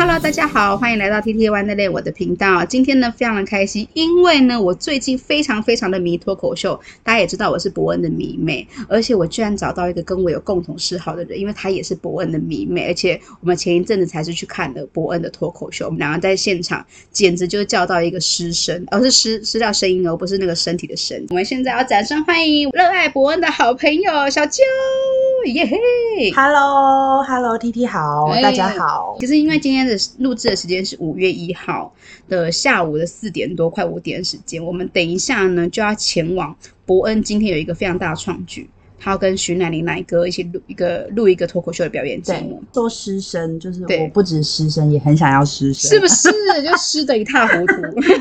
Hello，大家好，欢迎来到 TT One 的内我的频道。今天呢，非常的开心，因为呢，我最近非常非常的迷脱口秀。大家也知道我是伯恩的迷妹，而且我居然找到一个跟我有共同嗜好的人，因为他也是伯恩的迷妹，而且我们前一阵子才是去看的伯恩的脱口秀，我们两个在现场简直就叫到一个失声，而、是失失掉声音哦，不是那个身体的声。我们现在要掌声欢迎热爱伯恩的好朋友小啾，耶嘿！Hello，Hello，TT 好，大家好。其实因为今天的录制的时间是五月一号的下午的四点多，快五点的时间。我们等一下呢就要前往伯恩，今天有一个非常大的创举，他要跟徐乃麟乃哥一起录一个录一个脱口秀的表演节目。做失声就是我不止失声，也很想要失声，是不是？就湿的一塌糊涂。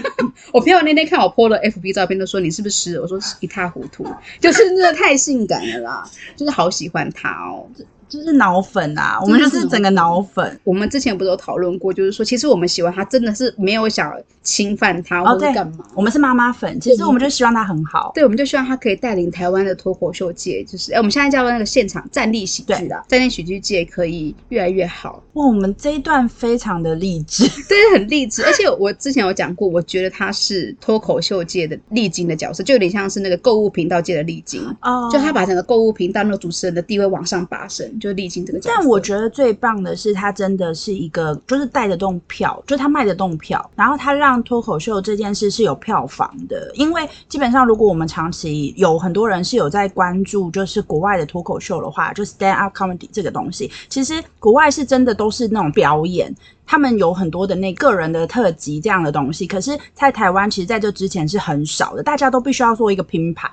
我朋友那天看我 po 了 FB 照片，都说你是不是湿？我说一塌糊涂，就是真的太性感了啦，就是好喜欢他哦。就是脑粉啊，我们就是整个脑粉。我们之前不是有讨论过，就是说，其实我们喜欢他，真的是没有想侵犯他或者干嘛。我们是妈妈粉，其实我们就希望他很好。对，我们就希望他可以带领台湾的脱口秀界，就是哎，我们现在叫那个现场站立喜剧的站立喜剧界可以越来越好。哇，我们这一段非常的励志，对，很励志。而且我之前有讲过，我觉得他是脱口秀界的励精的角色，就有点像是那个购物频道界的励精哦，就他把整个购物频道那个主持人的地位往上拔升，就历经这个。但我觉得最棒的是，他真的是一个，就是带得动票，就是他卖得动票，然后他让脱口秀这件事是有票房的。因为基本上，如果我们长期有很多人是有在关注，就是国外的脱口秀的话，就 stand up comedy 这个东西，其实国外是真的都是那种表演，他们有很多的那个人的特辑这样的东西。可是，在台湾，其实在这之前是很少的，大家都必须要做一个拼盘。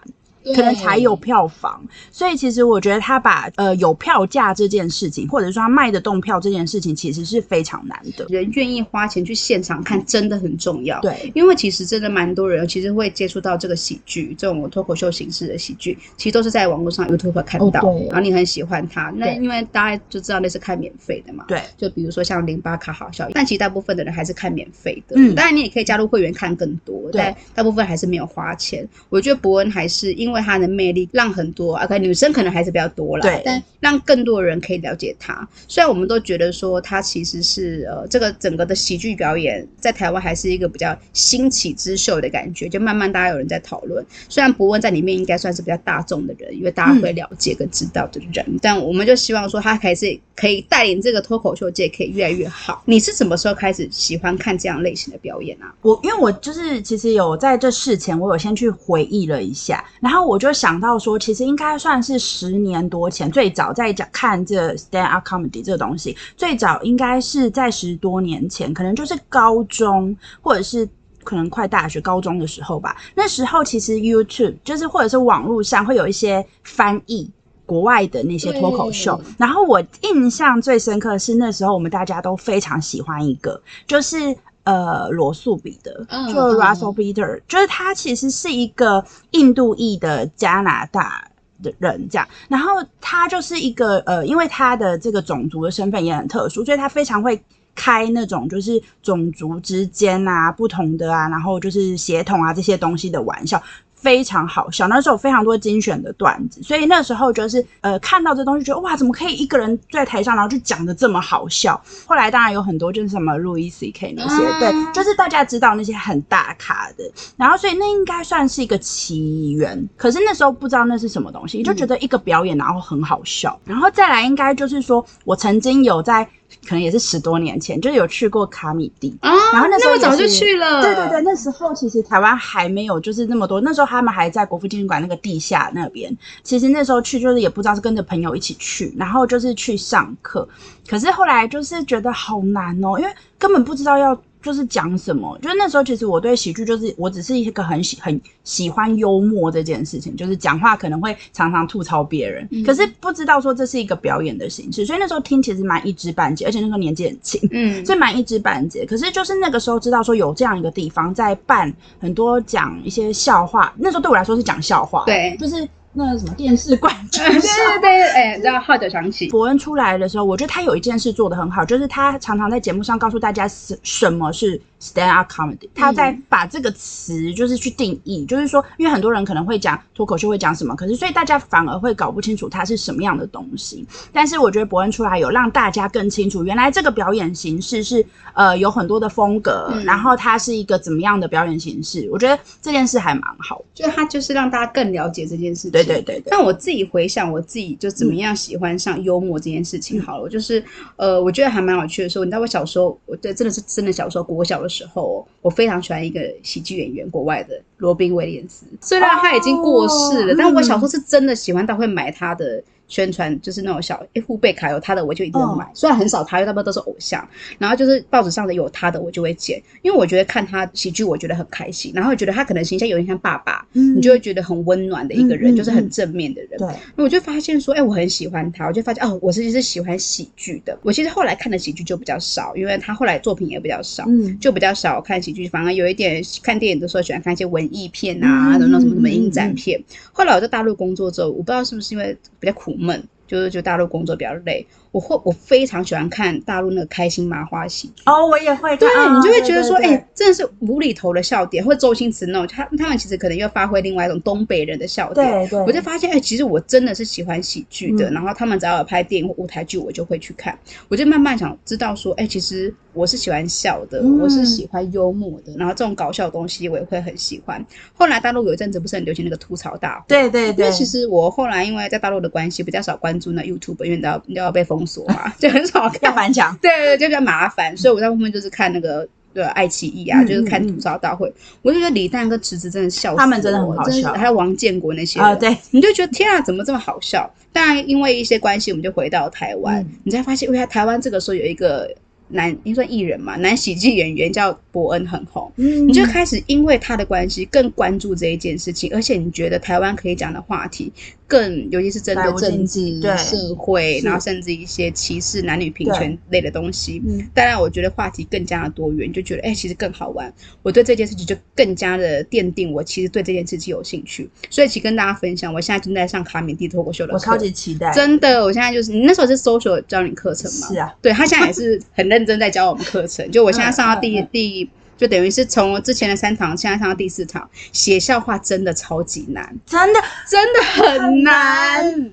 可能才有票房，所以其实我觉得他把呃有票价这件事情，或者说他卖得动票这件事情，其实是非常难的。人愿意花钱去现场看，真的很重要。对，因为其实真的蛮多人其实会接触到这个喜剧，这种脱口秀形式的喜剧，其实都是在网络上 YouTube 看到，哦，然后你很喜欢他。那因为大家就知道那是看免费的嘛。对，就比如说像零八卡好笑，但其实大部分的人还是看免费的。嗯，当然你也可以加入会员看更多，但大部分还是没有花钱。我觉得伯恩还是因为他的魅力。让很多 OK 女生可能还是比较多啦，对，但让更多的人可以了解他。虽然我们都觉得说他其实是呃，这个整个的喜剧表演在台湾还是一个比较新起之秀的感觉，就慢慢大家有人在讨论。虽然博文在里面应该算是比较大众的人，因为大家会了解跟知道的人，嗯、但我们就希望说他还是可以带领这个脱口秀界可以越来越好。你是什么时候开始喜欢看这样类型的表演啊？我因为我就是其实有在这事前，我有先去回忆了一下，然后我就想到说。说其实应该算是十年多前，最早在讲看这 stand up comedy 这个东西，最早应该是在十多年前，可能就是高中或者是可能快大学高中的时候吧。那时候其实 YouTube 就是或者是网络上会有一些翻译国外的那些脱口秀，然后我印象最深刻的是那时候我们大家都非常喜欢一个，就是。呃，罗素彼得，就 Russell Peter，就是他其实是一个印度裔的加拿大的人，这样。然后他就是一个呃，因为他的这个种族的身份也很特殊，所以他非常会开那种就是种族之间啊、不同的啊，然后就是协同啊这些东西的玩笑。非常好笑，那时候有非常多精选的段子，所以那时候就是呃看到这东西，觉得哇，怎么可以一个人在台上，然后就讲的这么好笑？后来当然有很多就是什么 Louis C.K. 那些，对，就是大家知道那些很大咖的，然后所以那应该算是一个起源。可是那时候不知道那是什么东西，就觉得一个表演然后很好笑，然后再来应该就是说我曾经有在。可能也是十多年前，就是有去过卡米蒂啊，然后那时候就去了，对对对，那时候其实台湾还没有就是那么多，那时候他们还在国父纪念馆那个地下那边。其实那时候去就是也不知道是跟着朋友一起去，然后就是去上课，可是后来就是觉得好难哦，因为根本不知道要。就是讲什么，就是那时候其实我对喜剧就是我只是一个很喜很喜欢幽默这件事情，就是讲话可能会常常吐槽别人，嗯，可是不知道说这是一个表演的形式，所以那时候听其实蛮一知半解，而且那时候年纪很轻，嗯，所以蛮一知半解。可是就是那个时候知道说有这样一个地方在办很多讲一些笑话，那时候对我来说是讲笑话，对，就是。那个什么电视冠军，对对对，哎，然后号角响起。伯恩出来的时候，我觉得他有一件事做得很好，就是他常常在节目上告诉大家什什么是 stand up comedy，他在把这个词就是去定义，嗯、就是说，因为很多人可能会讲脱口秀会讲什么，可是所以大家反而会搞不清楚它是什么样的东西。但是我觉得伯恩出来有让大家更清楚，原来这个表演形式是呃有很多的风格，嗯、然后它是一个怎么样的表演形式。我觉得这件事还蛮好，就他就是让大家更了解这件事情。对对对对。但我自己回想我自己就怎么样喜欢上幽默这件事情好了，就是呃我觉得还蛮有趣的时候，你知道我小时候，我对真的是真的小时候，国小的时候。我非常喜欢一个喜剧演员，国外的罗宾威廉斯。虽然他已经过世了，oh, 但我小时候是真的喜欢到会买他的。宣传就是那种小诶，护贝卡有他的我就一定买，哦、虽然很少他，因为大部分都是偶像。然后就是报纸上的有他的我就会剪，因为我觉得看他喜剧我觉得很开心，然后觉得他可能形象有点像爸爸，嗯、你就会觉得很温暖的一个人，嗯、就是很正面的人。对、嗯，那我就发现说，哎，我很喜欢他，我就发现哦，我其实是喜欢喜剧的。我其实后来看的喜剧就比较少，因为他后来作品也比较少，嗯，就比较少看喜剧，反而有一点看电影的时候喜欢看一些文艺片啊，那种、嗯、什么什么影展片。后来我在大陆工作之后，我不知道是不是因为比较苦 movement 就是就大陆工作比较累，我会我非常喜欢看大陆那个开心麻花喜剧哦，我也会看，对，你就会觉得说，哎、欸，真的是无厘头的笑点，或者周星驰那种，他他们其实可能又发挥另外一种东北人的笑点，对对，我就发现，哎、欸，其实我真的是喜欢喜剧的，嗯、然后他们只要有拍电影或舞台剧，我就会去看，我就慢慢想知道说，哎、欸，其实我是喜欢笑的，嗯、我是喜欢幽默的，然后这种搞笑的东西我也会很喜欢。后来大陆有一阵子不是很流行那个吐槽大会，对对对，因为其实我后来因为在大陆的关系比较少关注那 YouTube，因为你都要你都要被封锁嘛，就很少看。翻墙，对对，就比较麻烦，所以我在后面就是看那个对爱奇艺啊，就是看吐槽大会，我就觉得李诞跟池子真的笑死，他们真的很好笑，还有王建国那些啊，对，你就觉得天啊，怎么这么好笑？当然因为一些关系，我们就回到台湾，你才发现，为啥台湾这个时候有一个男，应该算艺人嘛，男喜剧演员叫伯恩很红，嗯你就开始因为他的关系更关注这一件事情，而且你觉得台湾可以讲的话题。更尤其是针对政治、社会，然后甚至一些歧视、男女平权类的东西。嗯，当然，我觉得话题更加的多元，就觉得哎，其实更好玩。我对这件事情就更加的奠定我其实对这件事情有兴趣。所以，其实跟大家分享，我现在正在上卡米蒂脱口秀的课，我超级期待。真的，我现在就是你那时候是 social 教你课程嘛？是啊，对，他现在也是很认真在教我们课程。就我现在上到第第。就等于是从之前的三堂，现在上到第四堂，写笑话真的超级难，真的真的很难。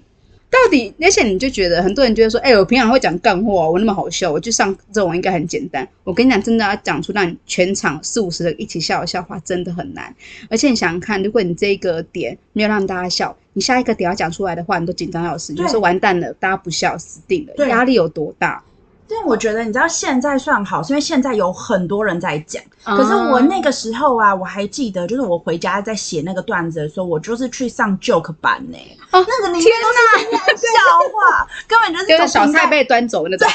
到底那些你就觉得很多人觉得说，哎、欸，我平常会讲干货，我那么好笑，我就上这种应该很简单。我跟你讲，真的要讲出让你全场四五十人一起笑的笑话，真的很难。而且你想想看，如果你这个点没有让大家笑，你下一个点要讲出来的话，你都紧张要死，你就是完蛋了，大家不笑死定了，压力有多大？但我觉得，你知道现在算好，是因为现在有很多人在讲。可是我那个时候啊，我还记得，就是我回家在写那个段子的时候，我就是去上 joke 班呢。哦，那个里面都是笑话，根本就是就是小菜被端走那种，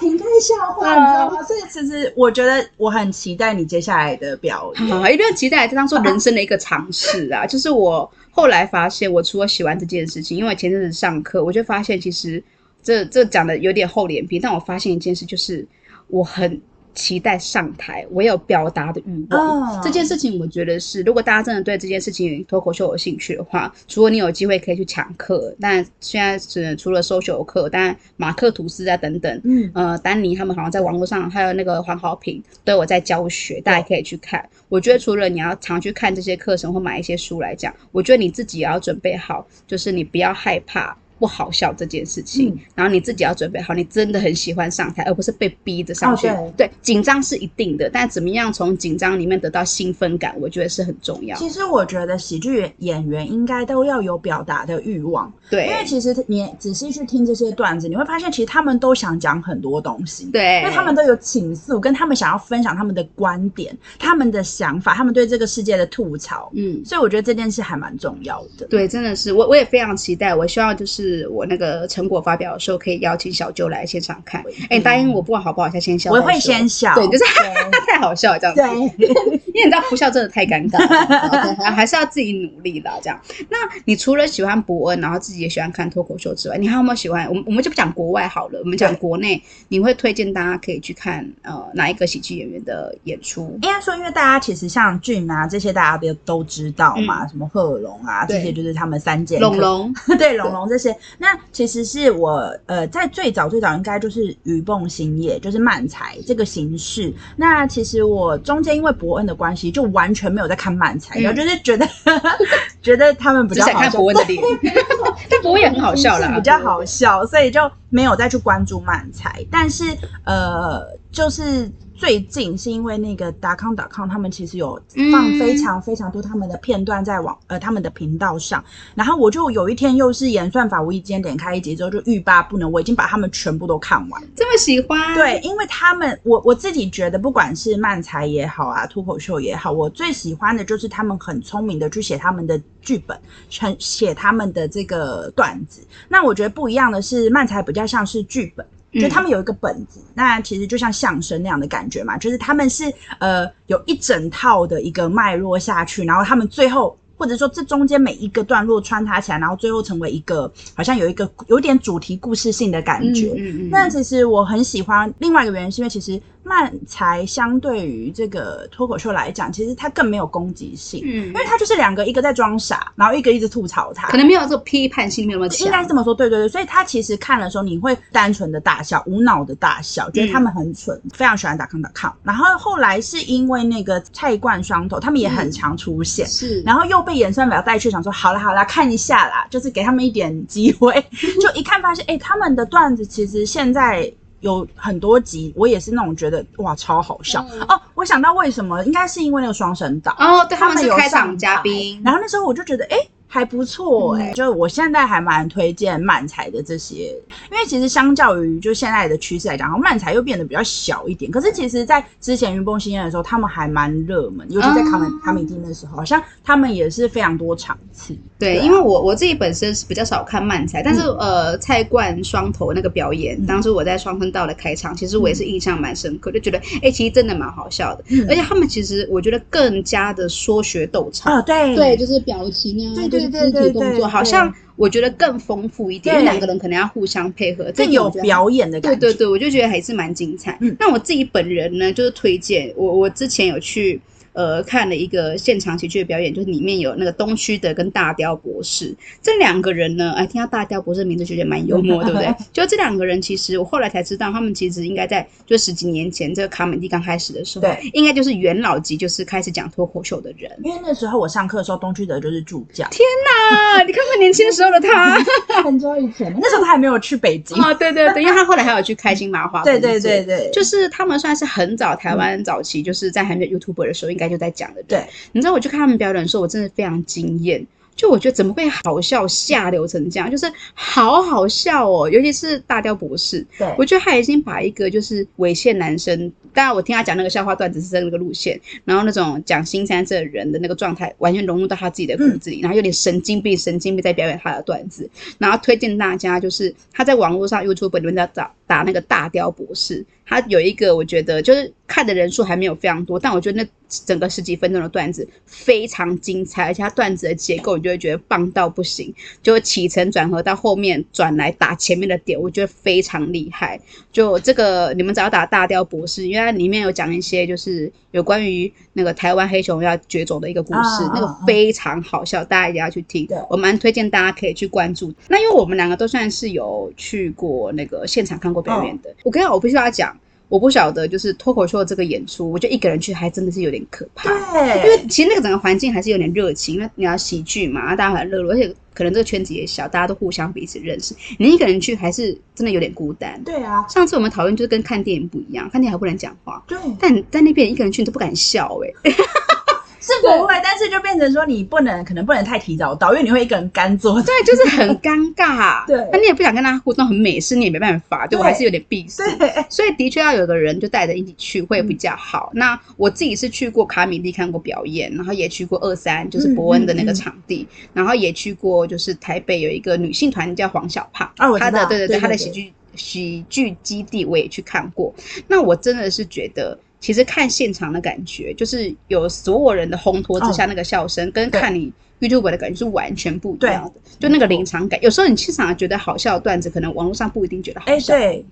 平台笑话，你知道吗？所以其实我觉得我很期待你接下来的表演，一定要期待，这当做人生的一个尝试啊。就是我后来发现，我除了喜欢这件事情，因为前阵子上课，我就发现其实。这这讲的有点厚脸皮，但我发现一件事，就是我很期待上台，我有表达的欲望。Oh. 这件事情，我觉得是，如果大家真的对这件事情脱口秀有兴趣的话，除了你有机会可以去抢课，但现在是除了 social 课，但马克吐斯啊等等，嗯呃，丹尼他们好像在网络上，还有那个黄好平都有在教学，大家可以去看。Oh. 我觉得除了你要常去看这些课程或买一些书来讲，我觉得你自己也要准备好，就是你不要害怕。不好笑这件事情，嗯、然后你自己要准备好，你真的很喜欢上台，而不是被逼着上去。哦、对，紧张是一定的，但怎么样从紧张里面得到兴奋感，我觉得是很重要。其实我觉得喜剧演员应该都要有表达的欲望，对，因为其实你仔细去听这些段子，你会发现其实他们都想讲很多东西，对，因为他们都有倾诉，跟他们想要分享他们的观点、他们的想法、他们对这个世界的吐槽，嗯，所以我觉得这件事还蛮重要的。对，真的是，我我也非常期待，我希望就是我那个。成果发表的时候，可以邀请小舅来现场看。哎、答应我，不管好不好，他先笑。我会先笑，对，就是对 太好笑了这样子。对，为你知道不笑真的太尴尬了，还是要自己努力啦。这样，那你除了喜欢伯恩，然后自己也喜欢看脱口秀之外，你还有没有喜欢？我们我们就不讲国外好了，我们讲国内，你会推荐大家可以去看呃哪一个喜剧演员的演出？应该说，因为大家其实像俊啊这些，大家都都知道嘛，嗯、什么贺龙啊这些，就是他们三剑龙龙 对龙龙这些。那其实是我呃在最早最早应该就是鱼蹦兴业，就是漫才这个形式。那其实我中间因为伯恩的关系，就完全没有在看漫才，然后、嗯、就是觉得 觉得他们比较好笑，看博恩的脸，但博恩也很好笑啦，比较好笑，所以就没有再去关注漫才。但是呃，就是。最近是因为那个达康达康，他们其实有放非常非常多他们的片段在网、嗯、呃他们的频道上，然后我就有一天又是演算法无意间点开一集之后就欲罢不能，我已经把他们全部都看完。这么喜欢？对，因为他们我我自己觉得不管是漫才也好啊，脱口秀也好，我最喜欢的就是他们很聪明的去写他们的剧本，写写他们的这个段子。那我觉得不一样的是，漫才比较像是剧本。就他们有一个本子，嗯、那其实就像相声那样的感觉嘛，就是他们是呃有一整套的一个脉络下去，然后他们最后或者说这中间每一个段落穿插起来，然后最后成为一个好像有一个有点主题故事性的感觉。嗯嗯嗯。那其实我很喜欢另外一个原因，是因为其实。漫才相对于这个脱口秀来讲，其实它更没有攻击性，嗯，因为它就是两个，一个在装傻，然后一个一直吐槽他，可能没有这个批判性，没有那么强。应该这么说，对对对，所以他其实看的时候，你会单纯的大笑，无脑的大笑，觉得他们很蠢，嗯、非常喜欢打康打康。然后后来是因为那个菜冠双头，他们也很常出现，嗯、是，然后又被演算表带去，想说好了好了，看一下啦，就是给他们一点机会，就一看发现，哎、欸，他们的段子其实现在。有很多集，我也是那种觉得哇超好笑、嗯、哦！我想到为什么，应该是因为那个双声道哦，对，他们有开场嘉宾，然后那时候我就觉得哎。诶还不错哎、欸，嗯、就我现在还蛮推荐漫才的这些，因为其实相较于就现在的趋势来讲，漫才又变得比较小一点。可是其实，在之前云崩兴业的时候，他们还蛮热门，尤其在卡门卡米蒂那时候，好像他们也是非常多场次。对，因为我我自己本身是比较少看漫才，但是、嗯、呃，菜冠双头那个表演，嗯、当时我在双声道的开场，其实我也是印象蛮深刻，嗯、就觉得哎、欸，其实真的蛮好笑的。嗯、而且他们其实我觉得更加的说学逗唱啊，对对，就是表情啊，对对。肢体动作好像我觉得更丰富一点，因为两个人可能要互相配合，更有表演的感觉。对对对，我就觉得还是蛮精彩。嗯，那我自己本人呢，就是推荐我，我之前有去。呃，看了一个现场喜剧的表演，就是里面有那个东区的跟大雕博士这两个人呢，哎，听到大雕博士的名字就觉得蛮幽默，对不对？就这两个人，其实我后来才知道，他们其实应该在就十几年前这个卡美蒂刚开始的时候，对，应该就是元老级，就是开始讲脱口秀的人。因为那时候我上课的时候，东区的就是助教。天哪，你看看年轻时候的他，很久以前，那时候他还没有去北京啊。对对对，因为他后来还有去开心麻花。对对对对，就是他们算是很早台湾早期，就是在还没有 YouTuber 的时候，应该就在讲的。对，你知道我去看他们表演的时候，我真的非常惊艳。就我觉得怎么会好笑下流成这样，就是好好笑哦，尤其是大雕博士。对，我觉得他已经把一个就是猥亵男生，当然我听他讲那个笑话段子是在那个路线，然后那种讲新三色人的那个状态，完全融入到他自己的骨子里，嗯、然后有点神经病，神经病在表演他的段子，然后推荐大家就是他在网络上 YouTube 里面在找。打那个大雕博士，他有一个我觉得就是看的人数还没有非常多，但我觉得那整个十几分钟的段子非常精彩，而且他段子的结构你就会觉得棒到不行，就起承转合到后面转来打前面的点，我觉得非常厉害。就这个你们只要打大雕博士，因为它里面有讲一些就是有关于那个台湾黑熊要绝种的一个故事，啊、那个非常好笑，大家一定要去听。对我蛮推荐大家可以去关注。那因为我们两个都算是有去过那个现场看过表演的，哦、我跟你讲，我必须要讲，我不晓得就是脱口秀的这个演出，我觉得一个人去还真的是有点可怕。对，因为其实那个整个环境还是有点热情，因为你要喜剧嘛，大家很热络，而且可能这个圈子也小，大家都互相彼此认识。你一个人去还是真的有点孤单。对啊，上次我们讨论就是跟看电影不一样，看电影还不能讲话。对，但在那边一个人去你都不敢笑哎、欸。是不会，但是就变成说你不能，可能不能太提早到，因为你会一个人干坐。对，就是很尴尬。对，那你也不想跟他互动，很美式，你也没办法，对，我还是有点闭塞。对，所以的确要有个人就带着一起去会比较好。嗯、那我自己是去过卡米蒂看过表演，然后也去过二三，就是伯恩的那个场地，嗯嗯嗯、然后也去过就是台北有一个女性团叫黄小胖，啊，她的对对对，她的喜剧。喜剧基地我也去看过，那我真的是觉得其实看现场的感觉，就是有所有人的烘托之下那个笑声，哦、跟看你 YouTube 的感觉是完全不一样的。就那个临场感，有时候你现场觉得好笑的段子，可能网络上不一定觉得好笑。欸对，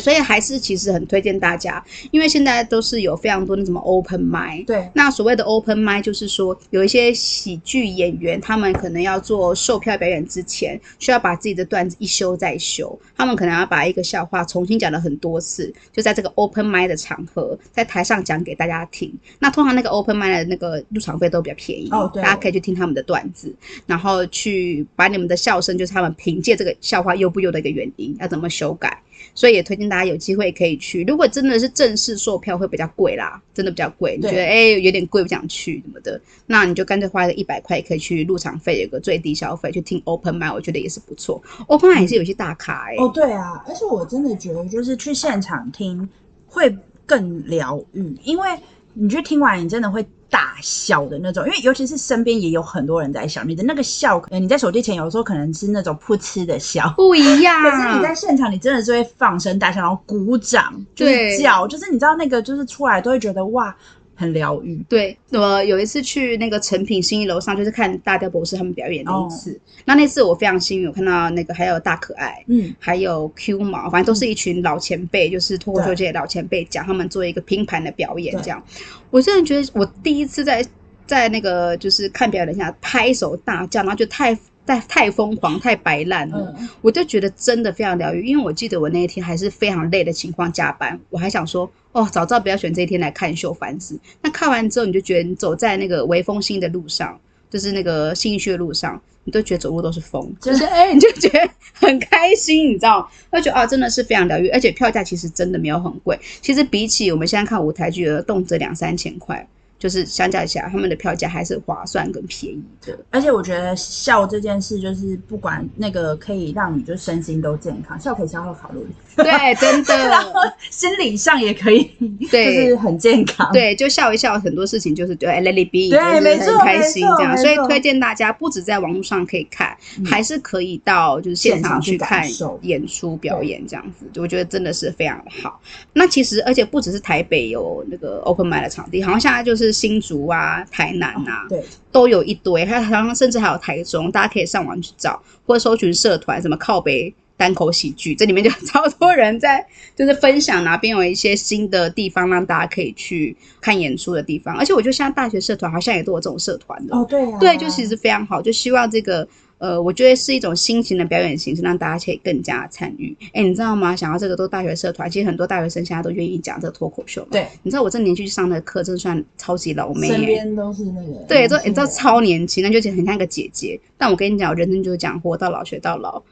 所以还是其实很推荐大家，因为现在都是有非常多那什么 open mic。对，那所谓的 open mic 就是说，有一些喜剧演员，他们可能要做售票表演之前，需要把自己的段子一修再修，他们可能要把一个笑话重新讲了很多次，就在这个 open mic 的场合，在台上讲给大家听。那通常那个 open mic 的那个入场费都比较便宜，哦，对，大家可以去听他们的段子，然后去把你们的笑声，就是他们凭借这个笑话优不优的一个原因，要怎么修改。所以也推荐大家有机会可以去。如果真的是正式售票会比较贵啦，真的比较贵。你觉得哎、欸、有点贵不想去什么的，那你就干脆花个一百块可以去入场费，有个最低消费去听 open mic，我觉得也是不错。open mic 也是有些大咖哎、欸。哦，对啊，而且我真的觉得就是去现场听会更疗愈，因为你去听完你真的会。大笑的那种，因为尤其是身边也有很多人在笑，你的那个笑，你在手机前有时候可能是那种噗嗤的笑，不一样。可是你在现场，你真的是会放声大笑，然后鼓掌，就是叫，就是你知道那个就是出来都会觉得哇。很疗愈，对。我有一次去那个诚品新一楼上，就是看大雕博士他们表演那一次。哦、那那次我非常幸运，我看到那个还有大可爱，嗯，还有 Q 毛，反正都是一群老前辈，嗯、就是脱口秀界的老前辈讲他们做一个拼盘的表演，这样。我真的觉得我第一次在在那个就是看表演下拍手大叫，然后就太。太太疯狂，太白烂了，嗯，我就觉得真的非常疗愈。因为我记得我那一天还是非常累的情况加班，我还想说，哦，早知道不要选这一天来看秀，烦死。那看完之后，你就觉得你走在那个微风新的路上，就是那个信义区的路上，你都觉得走路都是风，就是哎，欸，你就觉得很开心，你知道吗？就觉得啊，真的是非常疗愈，而且票价其实真的没有很贵。其实比起我们现在看舞台剧的，动辄两三千块。就是相较起来，他们的票价还是划算跟便宜的。而且我觉得笑这件事，就是不管那个可以让你就身心都健康，笑可以消耗卡路里。对，真的。然后心理上也可以，对，就是很健康。对，就笑一笑，很多事情就是对，let it be，对，没错，很开心这样。所以推荐大家，不止在网络上可以看，嗯，还是可以到就是现场去看演出表演这样子。我觉得真的是非常好。那其实，而且不只是台北有那个 open mic 的场地，好像现在就是新竹啊、台南啊，哦，对，都有一堆。还好像甚至还有台中，大家可以上网去找，或者搜寻社团，什么靠北。单口喜剧，这里面就 超多人在，就是分享哪边有一些新的地方，让大家可以去看演出的地方。而且我觉得现在大学社团好像也都有这种社团的哦，对啊，对，就其实非常好。就希望这个，呃，我觉得是一种新型的表演形式，让大家可以更加参与。哎，你知道吗？想要这个都大学社团，其实很多大学生现在都愿意讲这个脱口秀。对，你知道我这年纪去上的课，真的算超级老妹，身边都是那个，对，都你知道超年轻，那就很像一个姐姐。但我跟你讲，人生就是讲活到老学到老。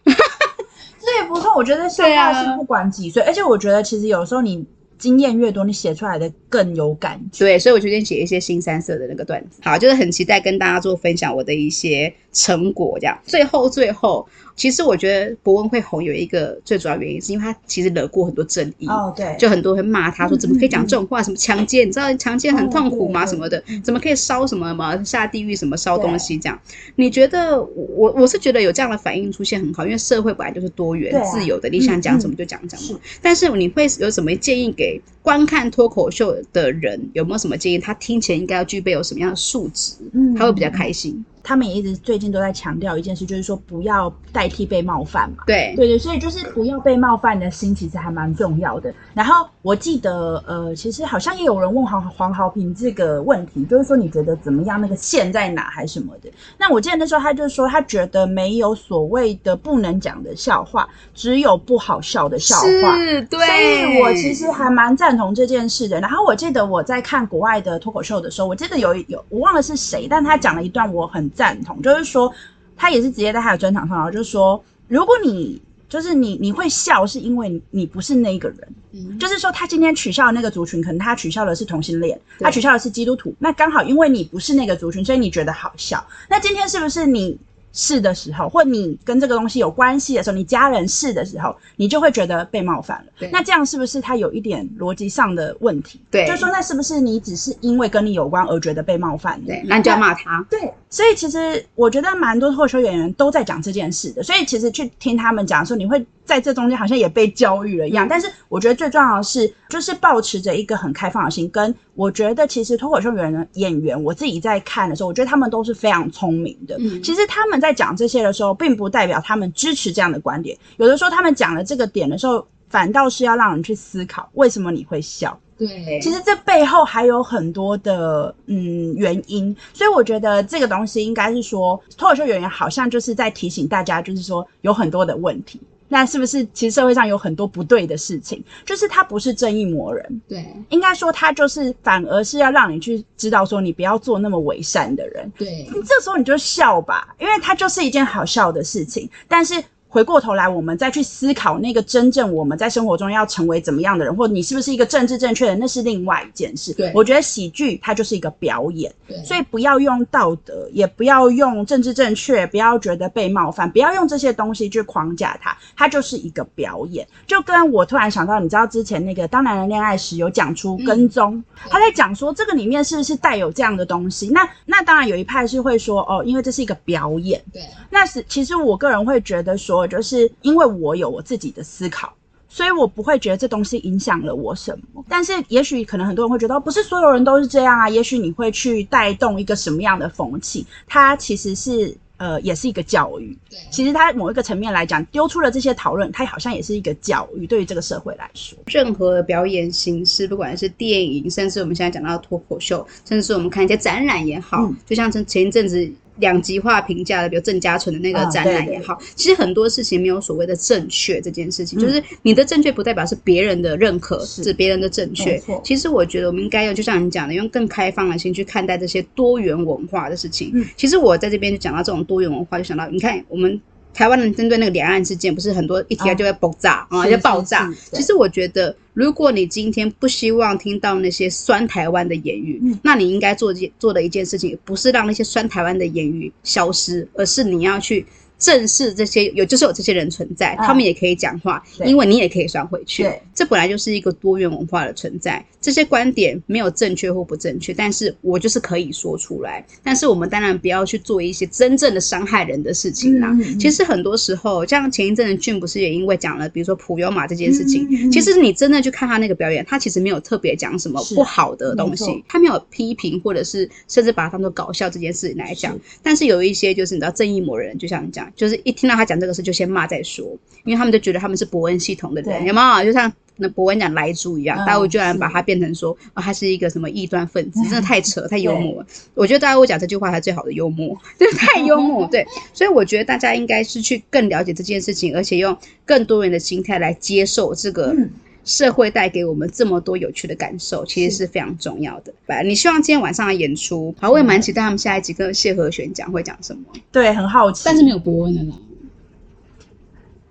这也不错，我觉得现在是不管几岁，啊，而且我觉得其实有时候你经验越多，你写出来的更有感觉。对，所以我决定写一些新三色的那个段子。好，就是很期待跟大家做分享我的一些成果，这样。最后，最后。其实我觉得博文会红有一个最主要原因，是因为他其实惹过很多争议。哦，对，就很多人骂他说，怎么可以讲这种话？嗯、什么强奸？你知道强奸很痛苦吗？哦、什么的？怎么可以烧什么吗？下地狱什么烧东西这样？你觉得我我是觉得有这样的反应出现很好，因为社会本来就是多元、啊、自由的，你想讲什么就讲什么、嗯。但是你会有什么建议给观看脱口秀的人？有没有什么建议？他听起来应该要具备有什么样的素质？嗯，他会比较开心。他们也一直最近都在强调一件事，就是说不要代替被冒犯嘛。对对对，所以就是不要被冒犯的心，其实还蛮重要的。然后我记得，呃，其实好像也有人问黄黄豪平这个问题，就是说你觉得怎么样？那个线在哪还是什么的？那我记得那时候他就说，他觉得没有所谓的不能讲的笑话，只有不好笑的笑话。是，对。所以我其实还蛮赞同这件事的。然后我记得我在看国外的脱口秀的时候，我记得有有我忘了是谁，但他讲了一段我很。赞同，就是说，他也是直接在他的专场上，然后就是说，如果你就是你你会笑，是因为你不是那个人，嗯，就是说，他今天取笑的那个族群，可能他取笑的是同性恋，他取笑的是基督徒，那刚好因为你不是那个族群，所以你觉得好笑。那今天是不是你？是的时候，或你跟这个东西有关系的时候，你家人是的时候，你就会觉得被冒犯了。那这样是不是他有一点逻辑上的问题？对，就是说那是不是你只是因为跟你有关而觉得被冒犯？对，那你就要骂他。对，所以其实我觉得蛮多脱口秀演员都在讲这件事的。所以其实去听他们讲的时候，你会在这中间好像也被教育了一样。嗯、但是我觉得最重要的是，就是保持着一个很开放的心。跟我觉得其实脱口秀演员演员，我自己在看的时候，我觉得他们都是非常聪明的。嗯、其实他们在讲这些的时候，并不代表他们支持这样的观点。有的时候他们讲了这个点的时候，反倒是要让人去思考，为什么你会笑。对，其实这背后还有很多的嗯原因，所以我觉得这个东西应该是说，脱口秀演员好像就是在提醒大家，就是说有很多的问题。那是不是其实社会上有很多不对的事情？就是他不是正义魔人，对，应该说他就是反而是要让你去知道说，你不要做那么伪善的人。对，你这时候你就笑吧，因为他就是一件好笑的事情，但是。回过头来，我们再去思考那个真正我们在生活中要成为怎么样的人，或者你是不是一个政治正确的，那是另外一件事。对，我觉得喜剧它就是一个表演，对，所以不要用道德，也不要用政治正确，不要觉得被冒犯，不要用这些东西去框架它，它就是一个表演。就跟我突然想到，你知道之前那个《当男人恋爱时》有讲出跟踪，嗯、他在讲说这个里面是不是带有这样的东西？那那当然有一派是会说哦，因为这是一个表演。对，那是其实我个人会觉得说。就是因为我有我自己的思考，所以我不会觉得这东西影响了我什么。但是也许可能很多人会觉得，不是所有人都是这样啊。也许你会去带动一个什么样的风气？它其实是呃，也是一个教育。对，其实它某一个层面来讲，丢出了这些讨论，它好像也是一个教育。对于这个社会来说，任何表演形式，不管是电影，甚至我们现在讲到脱口秀，甚至是我们看一些展览也好，嗯、就像前前一阵子。两极化评价的，比如郑家纯的那个展览也好，啊、对对对，其实很多事情没有所谓的正确这件事情，嗯、就是你的正确不代表是别人的认可，是，是别人的正确。其实我觉得我们应该用，就像你讲的，用更开放的心去看待这些多元文化的事情。嗯、其实我在这边就讲到这种多元文化，就想到你看我们。台湾人针对那个两岸事件，不是很多一提来就会爆炸啊，就爆炸。其实我觉得，如果你今天不希望听到那些酸台湾的言语，嗯、那你应该做做的一件事情，不是让那些酸台湾的言语消失，而是你要去。正视这些有，就是有这些人存在，他们也可以讲话，因为你也可以算回去。对，这本来就是一个多元文化的存在。这些观点没有正确或不正确，但是我就是可以说出来。但是我们当然不要去做一些真正的伤害人的事情啦。其实很多时候，像前一阵的俊不是也因为讲了，比如说普悠玛这件事情，其实你真的去看他那个表演，他其实没有特别讲什么不好的东西，他没有批评或者是甚至把它当做搞笑这件事情来讲。但是有一些就是你知道正义魔人，就像你讲。就是一听到他讲这个事，就先骂再说，因为他们就觉得他们是伯恩系统的人，有没有？就像那伯恩讲莱猪一样，大家会居然把他变成说啊，他是一个什么异端分子，真的太扯，太幽默了。我觉得大家会讲这句话才最好的幽默，就是太幽默。对，所以我觉得大家应该是去更了解这件事情，而且用更多元的心态来接受这个。嗯社会带给我们这么多有趣的感受，其实是非常重要的。来你希望今天晚上的演出，好，我也蛮期待他们下一集跟谢和弦讲会讲什么。对，很好奇，但是没有博恩的啦。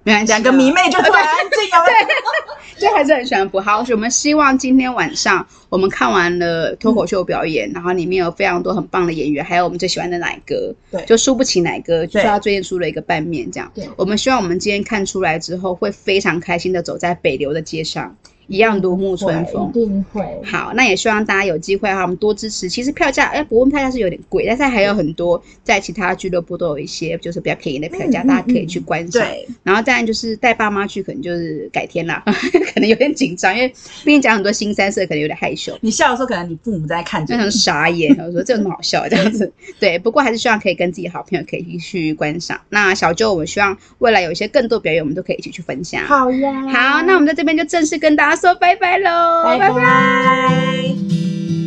两个迷妹就突然 安静了，对，就还是很喜欢博。好，我们希望今天晚上我们看完了脱口秀表演，嗯、然后里面有非常多很棒的演员，还有我们最喜欢的奶哥，对，就输不起奶哥，就是他最近出了一个拌面，这样。对，我们希望我们今天看出来之后，会非常开心的走在北流的街上。一样如沐春风，一定会。好，那也希望大家有机会哈，我们多支持。其实票价，哎，博恩票价是有点贵，但是还有很多在其他俱乐部都有一些就是比较便宜的票价，大家可以去观赏。对。然后当然就是带爸妈去，可能就是改天啦，可能有点紧张，因为毕竟讲很多新三色，可能有点害羞。你笑的时候，可能你父母在看着，就很傻眼，我说这有什么好笑这样子。对，不过还是希望可以跟自己好朋友可以去观赏。那小舅，我们希望未来有一些更多表演，我们都可以一起去分享。好呀。好，那我们在这边就正式跟大家说拜拜喽拜拜。